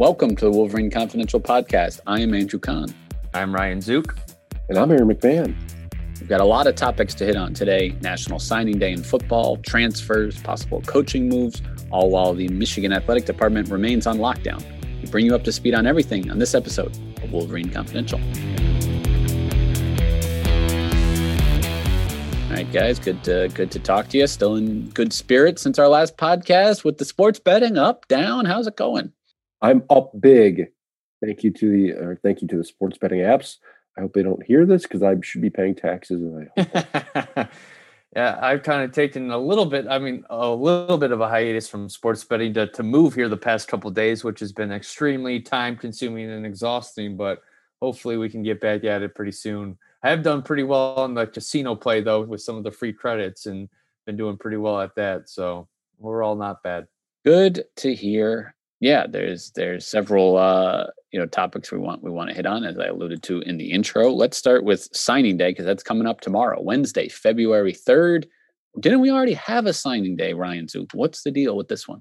Welcome to the Wolverine Confidential Podcast. I am Andrew Kahn. I'm Ryan Zook. And I'm Aaron McMahon. We've got a lot of topics to hit on today National Signing Day in football, transfers, possible coaching moves, all while the Michigan Athletic Department remains on lockdown. We bring you up to speed on everything on this episode of Wolverine Confidential. All right, guys, good to, good to talk to you. Still in good spirits since our last podcast with the sports betting up, down. How's it going? I'm up big. Thank you to the uh, thank you to the sports betting apps. I hope they don't hear this because I should be paying taxes. yeah, I've kind of taken a little bit. I mean, a little bit of a hiatus from sports betting to to move here the past couple days, which has been extremely time consuming and exhausting. But hopefully, we can get back at it pretty soon. I have done pretty well on the casino play though, with some of the free credits, and been doing pretty well at that. So we're all not bad. Good to hear yeah, there's there's several uh, you know topics we want we want to hit on as I alluded to in the intro. Let's start with signing day because that's coming up tomorrow, Wednesday, February third. Didn't we already have a signing day, Ryan Zook? What's the deal with this one?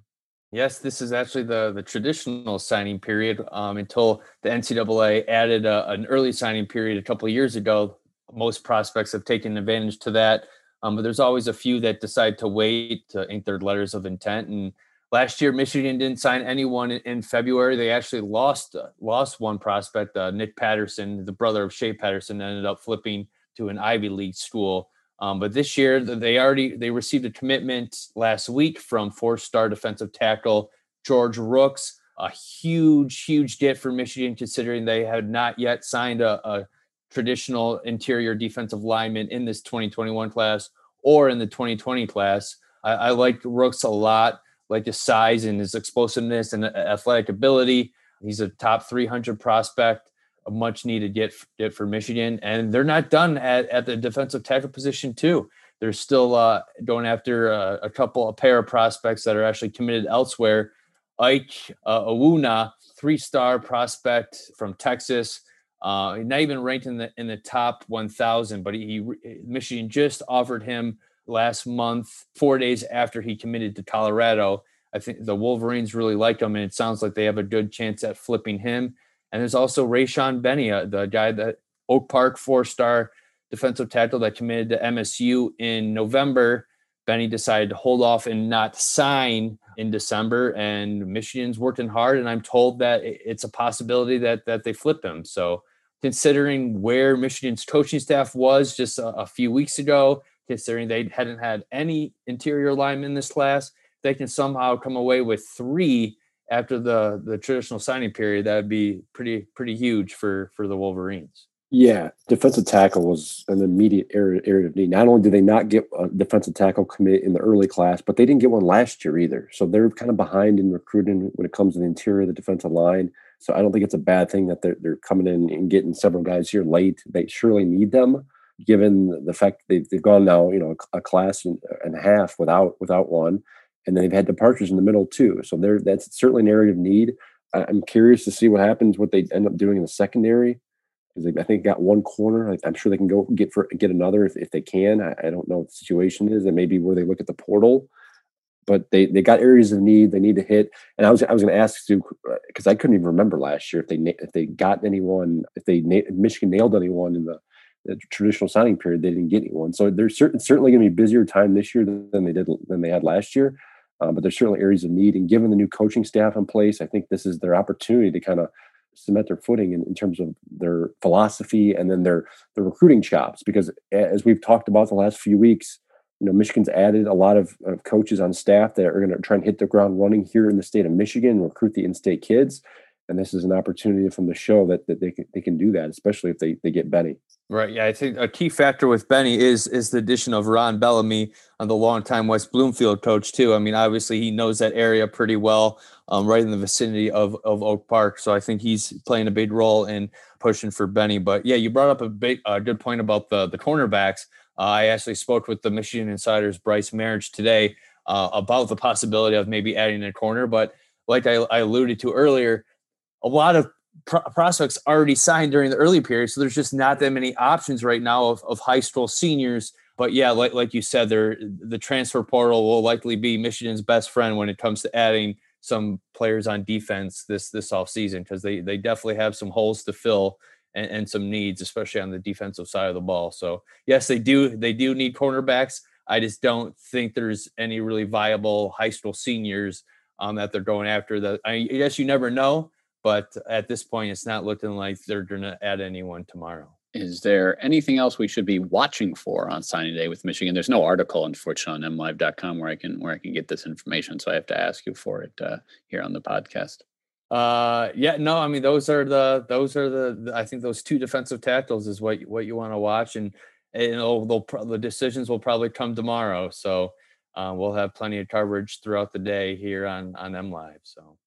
Yes, this is actually the the traditional signing period um, until the NCAA added a, an early signing period a couple of years ago. Most prospects have taken advantage to that, um, but there's always a few that decide to wait to ink their letters of intent and Last year, Michigan didn't sign anyone in February. They actually lost uh, lost one prospect, uh, Nick Patterson, the brother of Shea Patterson, ended up flipping to an Ivy League school. Um, but this year, they already they received a commitment last week from four-star defensive tackle George Rooks. A huge, huge get for Michigan, considering they had not yet signed a, a traditional interior defensive lineman in this 2021 class or in the 2020 class. I, I like Rooks a lot like his size and his explosiveness and athletic ability. He's a top 300 prospect, a much needed get, get for Michigan. And they're not done at, at the defensive tackle position, too. They're still uh, going after uh, a couple, a pair of prospects that are actually committed elsewhere. Ike uh, Iwunnah, three-star prospect from Texas, uh, not even ranked in the in the top 1,000, but he, he Michigan just offered him last month, four days after he committed to Colorado. I think the Wolverines really like him, and it sounds like they have a good chance at flipping him. And there's also Rayshaun Benny, uh, the guy that Oak Park four star defensive tackle that committed to MSU in November. Benny decided to hold off and not sign in December, and Michigan's working hard. And I'm told that it's a possibility that that they flip him. So, considering where Michigan's coaching staff was just a, a few weeks ago, considering they hadn't had any interior line in this class. They can somehow come away with three after the the traditional signing period. That would be pretty pretty huge for for the Wolverines. Yeah, defensive tackle was an immediate area, area of need. Not only did they not get a defensive tackle commit in the early class, but they didn't get one last year either. So they're kind of behind in recruiting when it comes to the interior of the defensive line. So I don't think it's a bad thing that they're, they're coming in and getting several guys here late. They surely need them given the fact they've, they've gone now, you know, a, class and, and, a half without without one, and then they've had departures in the middle too. So there, that's certainly an area of need. I, am curious to see what happens, what they end up doing in the secondary, because I think got one corner. I, am sure they can go get for get another if, if they can. I, I don't know what the situation is, and maybe where they look at the portal. But they, they got areas of need they need to hit, and I was I was going to ask you because uh, I couldn't even remember last year if they if they got anyone if they Michigan nailed anyone in the the traditional signing period, they didn't get anyone. So there's certain, certainly going to be busier time this year than they did than they had last year. Uh, but there's certainly areas of need. And given the new coaching staff in place, I think this is their opportunity to kind of cement their footing in, in terms of their philosophy and then their their recruiting chops. Because as we've talked about the last few weeks, you know, Michigan's added a lot of, of coaches on staff that are going to try and hit the ground running here in the state of Michigan, recruit the in-state kids and this is an opportunity from the show that, that they can they can do that, especially if they they get Benny. Right. Yeah, I think a key factor with Benny is is the addition of Ron Bellamy, uh, the longtime West Bloomfield coach too. I mean, obviously he knows that area pretty well, um, right in the vicinity of of Oak Park. So I think he's playing a big role in pushing for Benny. But yeah, you brought up a big a good point about the the cornerbacks. Uh, I actually spoke with the Michigan Insider's Brice Marich today uh, about the possibility of maybe adding a corner, but like I, I alluded to earlier a lot of pro- prospects already signed during the early period, so there's just not that many options right now of, of high school seniors. But yeah, like like you said, there the transfer portal will likely be Michigan's best friend when it comes to adding some players on defense this this off season because they they definitely have some holes to fill and, and some needs, especially on the defensive side of the ball. So yes, they do they do need cornerbacks. I just don't think there's any really viable high school seniors um, that they're going after. That I guess you never know, but at this point, it's not looking like they're going to add anyone tomorrow. Is there anything else we should be watching for on signing day with Michigan? There's no article, unfortunately, on mlive.com where I can where I can get this information, so I have to ask you for it uh, here on the podcast. Uh, yeah, no, I mean those are the those are the, the I think those two defensive tackles is what what you want to watch, and and they'll, the decisions will probably come tomorrow. So uh, we'll have plenty of coverage throughout the day here on on M Live. So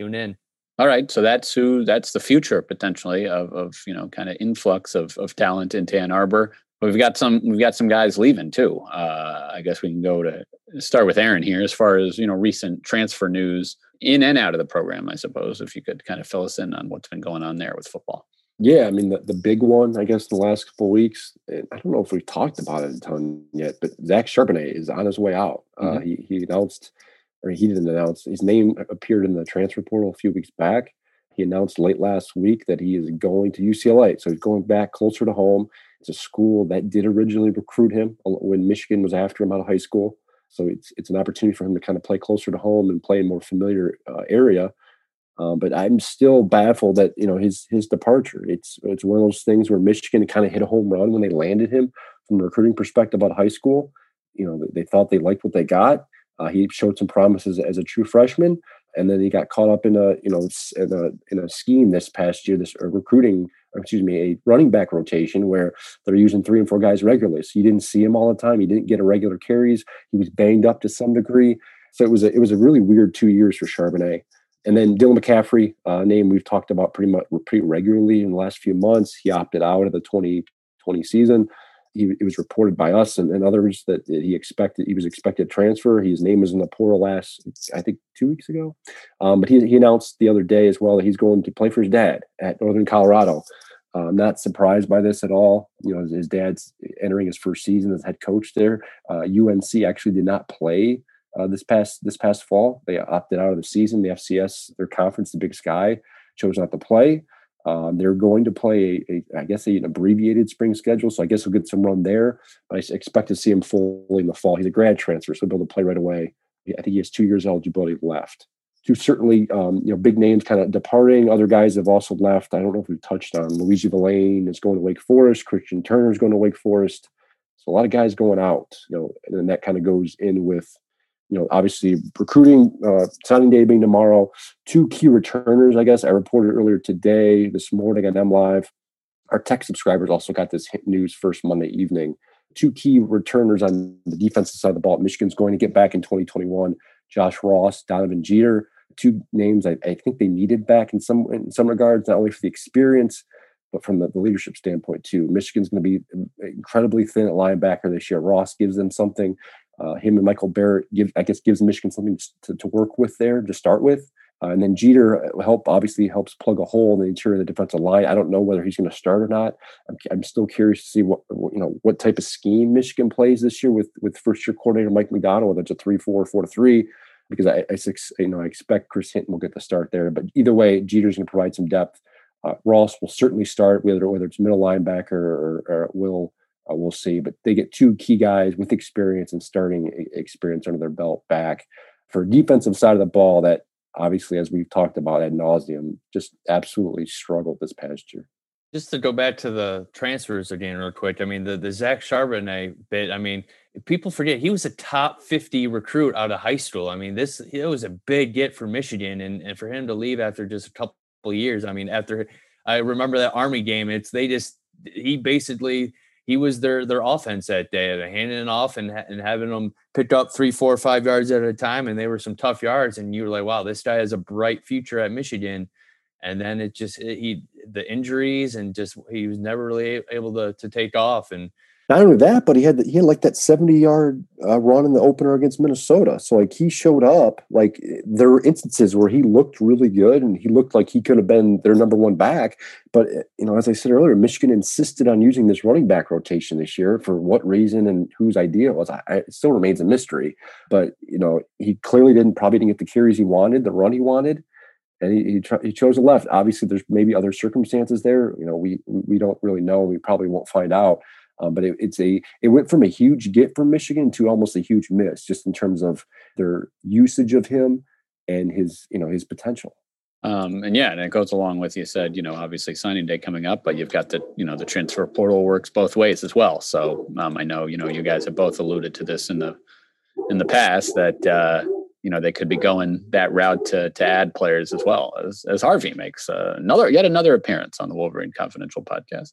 tune in. All right, so that's who that's the future potentially of of you know kind of influx of of talent into Ann Arbor. But we've got some we've got some guys leaving too. Uh, I guess we can go to start with Aaron here as far as you know recent transfer news in and out of the program. I suppose if you could kind of fill us in on what's been going on there with football. Yeah, I mean the, the big one, I guess, the last couple weeks. I don't know if we've talked about it a ton yet, but Zach Charbonnet is on his way out. Uh, mm-hmm. Uh, he he announced or he didn't announce his name appeared in the transfer portal a few weeks back. He announced late last week that he is going to UCLA. So he's going back closer to home. It's a school that did originally recruit him when Michigan was after him out of high school. So it's it's an opportunity for him to kind of play closer to home and play in more familiar uh, area. Um, but I'm still baffled that you know his his departure. It's it's one of those things where Michigan kind of hit a home run when they landed him from a recruiting perspective out of high school. You know they thought they liked what they got, uh, he showed some promises as a true freshman, and then he got caught up in a you know in a in a scheme this past year, this recruiting, excuse me, a running back rotation where they're using three and four guys regularly. So you didn't see him all the time. He didn't get a regular carries. He was banged up to some degree. So it was a, it was a really weird two years for Charbonnet. And then Dylan McCaffrey, uh, name we've talked about pretty much pretty regularly in the last few months. He opted out of the 2020 season he, it was reported by us and, and others that he expected he was expected to transfer. His name was in the portal last, I think, two weeks ago. Um, but he, he announced the other day as well that he's going to play for his dad at Northern Colorado. Uh, I'm not surprised by this at all. You know, his, his dad's entering his first season as head coach there. Uh, UNC actually did not play uh, this past this past fall. They opted out of the season. The FCS, their conference, the Big Sky, chose not to play. Um, they're going to play, a, a, I guess, an abbreviated spring schedule, so I guess he'll get some run there. But I expect to see him fully in the fall. He's a grad transfer, so he'll be able to play right away. I think he has two years of eligibility left. Two certainly, um, you know, big names kind of departing. Other guys have also left. I don't know if we've touched on Luigi Vilain is going to Wake Forest. Christian Turner is going to Wake Forest. So a lot of guys going out, you know, and then that kind of goes in with you know, obviously recruiting uh, signing day being tomorrow. Two key returners, I guess. I reported earlier today, this morning on M Live. Our tech subscribers also got this news first Monday evening. Two key returners on the defensive side of the ball. Michigan's going to get back in 2021. Josh Ross, Donovan Jeter, two names I, I think they needed back in some in some regards, not only for the experience, but from the, the leadership standpoint too. Michigan's going to be incredibly thin at linebacker this year. Ross gives them something. Uh, him and Michael Barrett give, I guess, gives Michigan something to, to work with there to start with. Uh, and then Jeter uh, help obviously helps plug a hole in the interior of the defensive line. I don't know whether he's going to start or not. I'm, I'm still curious to see what you know what type of scheme Michigan plays this year with with first year coordinator Mike Macdonald, whether it's a three four four to three. Because I, I you know I expect Chris Hinton will get the start there. But either way, Jeter's going to provide some depth. Uh, Ross will certainly start whether whether it's middle linebacker or, or will uh, we'll see. But they get two key guys with experience and starting experience under their belt back for defensive side of the ball that obviously, as we've talked about ad nauseum, just absolutely struggled this past year. Just to go back to the transfers again, real quick. I mean, the the Zach Charbonnet bit. I mean, people forget he was a top fifty recruit out of high school. I mean, this it was a big get for Michigan, and and for him to leave after just a couple years. I mean, after I remember that Army game, it's they just he basically he was their their offense that day, handing it off and and having them pick up three, four, five yards at a time, and they were some tough yards. And you were like, wow, this guy has a bright future at Michigan. And then it just it, he the injuries and just he was never really able to to take off. And Not only that, but he had he had like that seventy yard uh, run in the opener against Minnesota. So like he showed up. Like there were instances where he looked really good and he looked like he could have been their number one back. But eh, you know, as I said earlier, Michigan insisted on using this running back rotation this year. For what reason and whose idea it was, I, it still remains a mystery. But you know, he clearly didn't probably didn't get the carries he wanted, the run he wanted and he he, he, chose a left. Obviously, there's maybe other circumstances there. You know, we we don't really know. We probably won't find out. Um, but it, it's a it went from a huge get from Michigan to almost a huge miss, just in terms of their usage of him and his you know his potential. Um, and yeah, and it goes along with you said, you know, obviously signing day coming up, but you've got the, you know, the transfer portal works both ways as well. So um, I know, you know, you guys have both alluded to this in the in the past that uh, you know they could be going that route to to add players as well as as Harvey makes uh, another yet another appearance on the Wolverine Confidential podcast.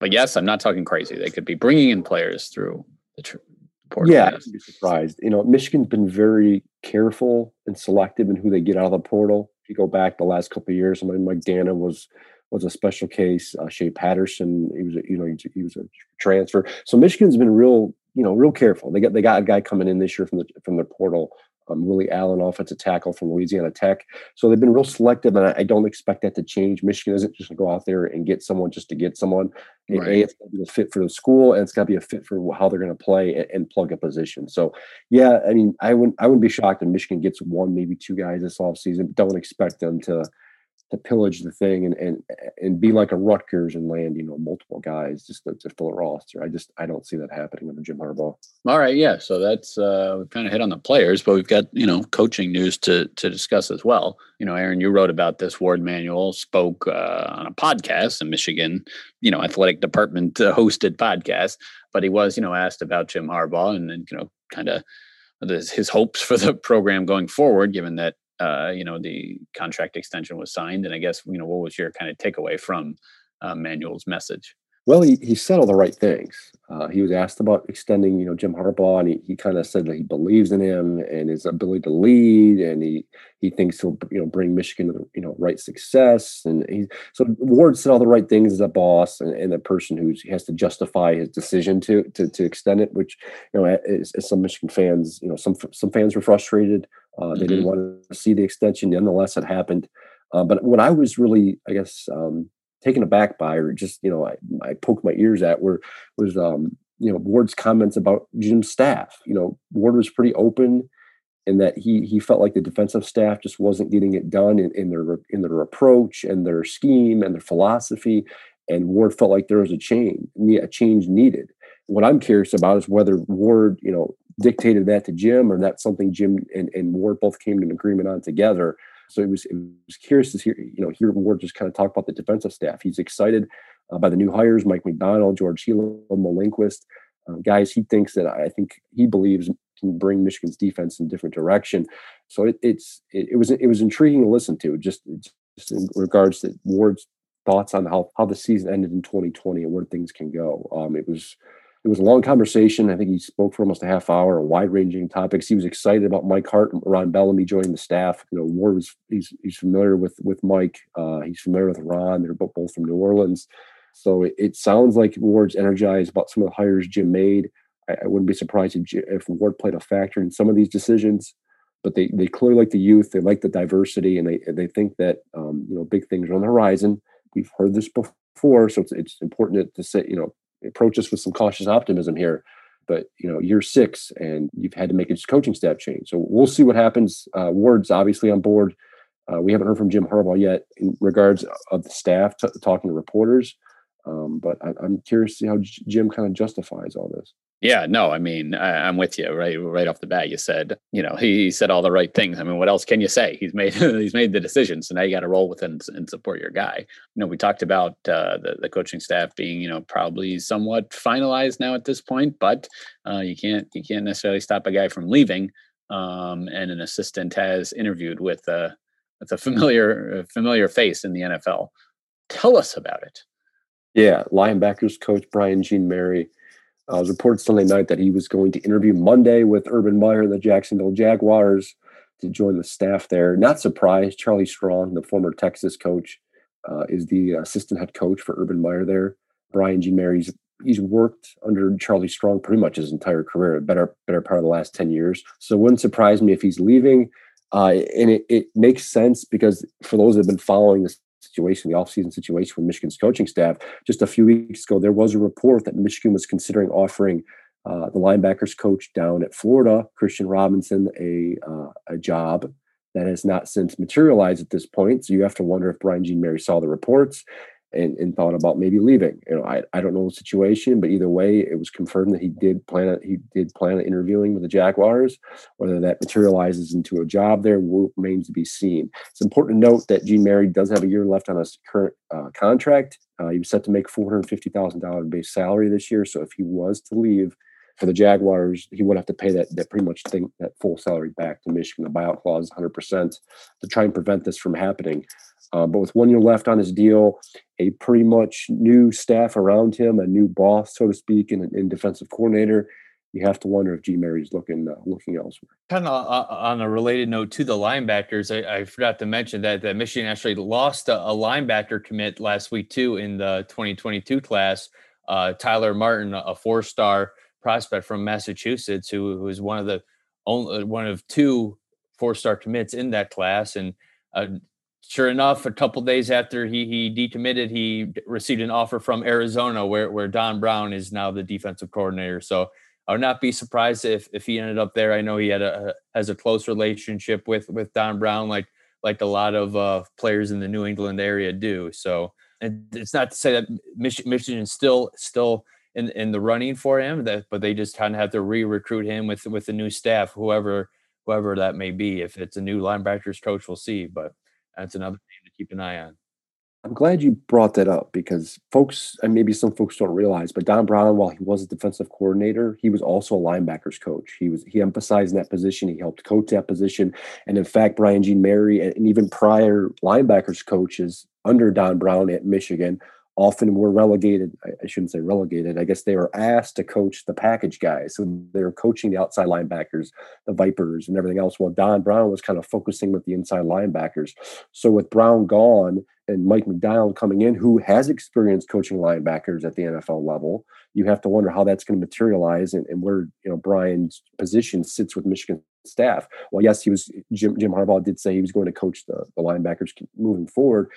But yes, I'm not talking crazy. They could be bringing in players through the tr- portal. Yeah, I'd be surprised. You know, Michigan's been very careful and selective in who they get out of the portal. If you go back the last couple of years, I mean, Mike Danna was was a special case. Uh, Shea Patterson, he was a, you know he, he was a transfer. So Michigan's been real you know real careful. They got they got a guy coming in this year from the from their portal um, Willie Allen, offensive tackle from Louisiana Tech. So they've been real selective, and I, I don't expect that to change. Michigan isn't just going to go out there and get someone just to get someone. Right. A, it's going to be a fit for the school, and it's got to be a fit for how they're going to play and, and, plug a position. So, yeah, I mean, I wouldn't I wouldn't be shocked if Michigan gets one, maybe two guys this offseason. But don't expect them to to pillage the thing and and and be like a Rutgers and land you know multiple guys just to, to fill a roster. I just I don't see that happening under Jim Harbaugh. All right, yeah. So that's uh, we kind of hit on the players, but we've got you know coaching news to to discuss as well. You know, Aaron, you wrote about this. Warde Manuel spoke uh, on a podcast a Michigan, you know, athletic department uh, hosted podcast, but he was you know asked about Jim Harbaugh and then you know kind of his hopes for the program going forward, given that uh, you know the contract extension was signed and i guess you know what was your kind of takeaway from uh, manuel's message? Well he, he said all the right things. Uh, he was asked about extending you know jim harbaugh and he, he kind of said that he believes in him and his ability to lead and he he thinks he'll you know bring michigan to the you know right success and he so Warde said all the right things as a boss and, and a person who has to justify his decision to to, to extend it which you know as, as some michigan fans you know some some fans were frustrated uh, they mm-hmm. didn't want to see the extension. Nonetheless, it happened. Uh, but what I was really, I guess, um, taken aback by, or just you know, I, I poked my ears at, were was um, you know Warde's comments about Jim's staff. You know, Warde was pretty open in that he he felt like the defensive staff just wasn't getting it done in, in their in their approach and their scheme and their philosophy. And Warde felt like there was a change, a change needed. What I'm curious about is whether Warde, you know, dictated that to Jim, or that's something Jim and, and Warde both came to an agreement on together. So it was it was curious to hear you know hear Warde just kind of talk about the defensive staff. He's excited uh, by the new hires, Mike Macdonald, George Helow, Mo Linguist, uh, guys. He thinks that I think he believes can bring Michigan's defense in a different direction. So it, it's it, it was it was intriguing to listen to just just in regards to Warde's thoughts on how how the season ended in 2020 and where things can go. Um, it was it was a long conversation. I think he spoke for almost a half hour, wide ranging topics. He was excited about Mike Hart and Ron Bellamy joining the staff. You know, Warde was he's he's familiar with with Mike. Uh, he's familiar with Ron. They're both, both from New Orleans. So it, it, sounds like Warde's energized about some of the hires Jim made. I, I wouldn't be surprised if, if Warde played a factor in some of these decisions. But they they clearly like the youth. They like the diversity, and they they think that um, you know big things are on the horizon. We've heard this before, so it's, it's important to say you know approach this with some cautious optimism here. But you know, year six, and you've had to make a coaching staff change. So we'll see what happens. Uh, Warde's obviously on board. Uh, we haven't heard from Jim Harbaugh yet in regards of the staff t- talking to reporters. Um, but I, am curious to see how Jim kind of justifies all this. Yeah, no, I mean, I, am with you right right off the bat. You said, you know, he said all the right things. I mean, what else can you say? He's made he's made the decision, so now you got to roll with it and, and, support your guy. You know, we talked about uh, the the coaching staff being, you know, probably somewhat finalized now at this point, but uh, you can't you can't necessarily stop a guy from leaving. Um, and an assistant has interviewed with a with a familiar familiar face in the NFL. Tell us about it. Yeah, linebackers coach Brian Jean-Mary uh, reported Sunday night that he was going to interview Monday with Urban Meyer the Jacksonville Jaguars to join the staff there. Not surprised, Charlie Strong, the former Texas coach, uh, is the assistant head coach for Urban Meyer there. Brian Jean-Mary's he's worked under Charlie Strong pretty much his entire career, better better part of the last ten years. So it wouldn't surprise me if he's leaving. Uh, and it, it makes sense because for those that have been following this situation, the offseason situation with Michigan's coaching staff, just a few weeks ago, there was a report that Michigan was considering offering uh, the linebackers coach down at Florida, Christian Robinson, a uh, a job that has not since materialized at this point. So you have to wonder if Brian Jean-Mary saw the reports and, and thought about maybe leaving. You know, I, I don't know the situation, but either way, it was confirmed that he did plan on, he did plan on interviewing with the Jaguars. Whether that materializes into a job there remains to be seen. It's important to note that Jean-Mary does have a year left on his current uh, contract. Uh, he was set to make four hundred fifty thousand dollars base salary this year. So if he was to leave for the Jaguars, he would have to pay that that pretty much thing that full salary back to Michigan. The buyout clause, hundred percent, to try and prevent this from happening. Uh, but with one year left on his deal, a pretty much new staff around him, a new boss, so to speak, and an defensive coordinator, you have to wonder if Jean-Mary's looking uh, looking elsewhere. Kind of uh, uh, on a related note to the linebackers, I, I, forgot to mention that that Michigan actually lost a, a, linebacker commit last week too in the 2022 class. Uh, Tyler Martin, a four-star prospect from Massachusetts, who, who was one of the only one of two four-star commits in that class, and uh, sure enough, a couple days after he he decommitted, he received an offer from Arizona, where where Don Brown is now the defensive coordinator. So I would not be surprised if if he ended up there. I know he had a has a close relationship with with Don Brown, like like a lot of uh, players in the New England area do. So and it's not to say that Michigan Michigan still still in in the running for him, that but they just kind of have to re-recruit him with with the new staff, whoever whoever that may be. If it's a new linebackers coach, we'll see. But that's another thing to keep an eye on. I'm glad you brought that up because folks, and maybe some folks don't realize, but Don Brown, while he was a defensive coordinator, he was also a linebackers coach. He was he emphasized that position. He helped coach that position, and in fact, Brian Jean-Mary and even prior linebackers coaches under Don Brown at Michigan often were relegated. I shouldn't say relegated. I guess they were asked to coach the package guys. So they were coaching the outside linebackers, the Vipers, and everything else. While Don Brown was kind of focusing with the inside linebackers. So with Brown gone and Mike Macdonald coming in, who has experience coaching linebackers at the NFL level, you have to wonder how that's going to materialize and, and where you know Brian's position sits with Michigan staff. Well, yes, he was Jim Jim Harbaugh did say he was going to coach the, the linebackers moving forward,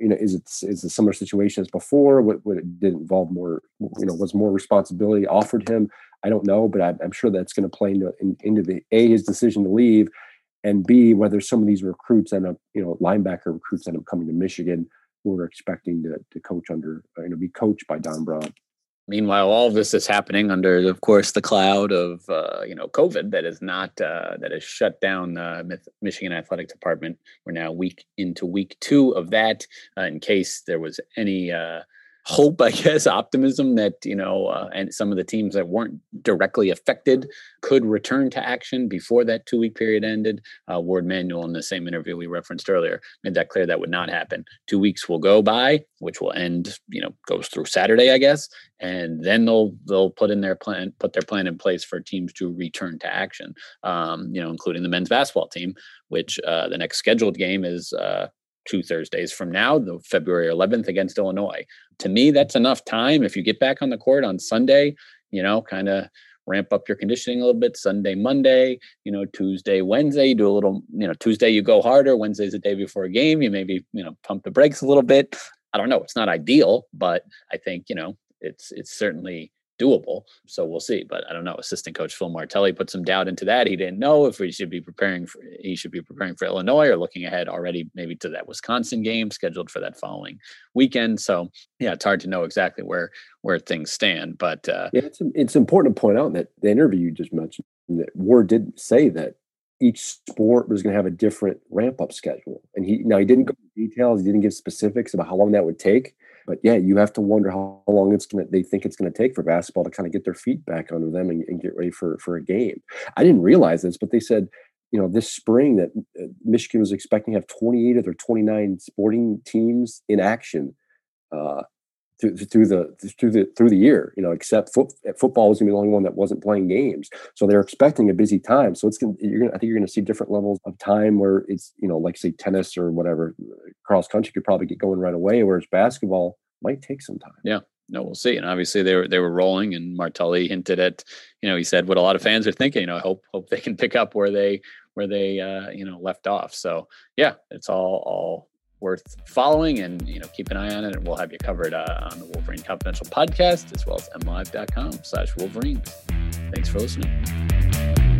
you know, is it is a similar situation as before? What, what it did involve more, you know, was more responsibility offered him? I don't know, but I, am sure that's going to play into, in, into the a his decision to leave, and b whether some of these recruits end up, you know, linebacker recruits end up coming to Michigan who are expecting to to coach under, uh, you know, be coached by Don Brown. Meanwhile, all this is happening under, of course, the cloud of uh, you know COVID that is not uh, that has shut down the Michigan Athletic Department. We're now week into week two of that. Uh, in case there was any uh, hope, I guess, optimism that you know, uh, and some of the teams that weren't directly affected could return to action before that two-week period ended. Uh, Warde Manuel, in the same interview we referenced earlier, made that clear that would not happen. Two weeks will go by, which will end, you know, goes through Saturday, I guess, and then they'll they'll put in their plan, put their plan in place for teams to return to action. Um, you know, including the men's basketball team, which uh, the next scheduled game is uh, two Thursdays from now, the February 11th against Illinois. To me, that's enough time. If you get back on the court on Sunday, you know, kind of ramp up your conditioning a little bit. Sunday, Monday, you know, Tuesday, Wednesday, you do a little, you know, Tuesday you go harder. Wednesday's the day before a game. You maybe, you know, pump the brakes a little bit. I don't know. It's not ideal, but I think, you know, it's it's certainly doable. So we'll see. But I don't know. Assistant coach Phil Martelli put some doubt into that. He didn't know if we should be preparing for he should be preparing for Illinois or looking ahead already maybe to that Wisconsin game scheduled for that following weekend. So yeah, it's hard to know exactly where where things stand. But uh, yeah, it's it's important to point out that the interview you just mentioned that Warde did say that each sport was going to have a different ramp up schedule. And he now he didn't go into details, he didn't give specifics about how long that would take. But yeah, you have to wonder how long it's gonna they think it's gonna take for basketball to kind of get their feet back under them and, and get ready for for a game. I didn't realize this, but they said you know this spring that uh, Michigan was expecting to have 28 of their 29 sporting teams in action uh, through, through the through the through the year. You know, except foot, football was going to be the only one that wasn't playing games, so they're expecting a busy time. So it's gonna, you're going I think you're going to see different levels of time where it's you know like say tennis or whatever cross country could probably get going right away, whereas basketball might take some time. Yeah. no, we'll see. And obviously they were they were rolling, and Martelli hinted at, you know, he said what a lot of fans are thinking. You know, I hope hope they can pick up where they where they uh, you know left off. So yeah, it's all all worth following, and you know, keep an eye on it, and we'll have you covered uh, on the Wolverine Confidential podcast as well as mlive.com/slash Wolverine. Thanks for listening.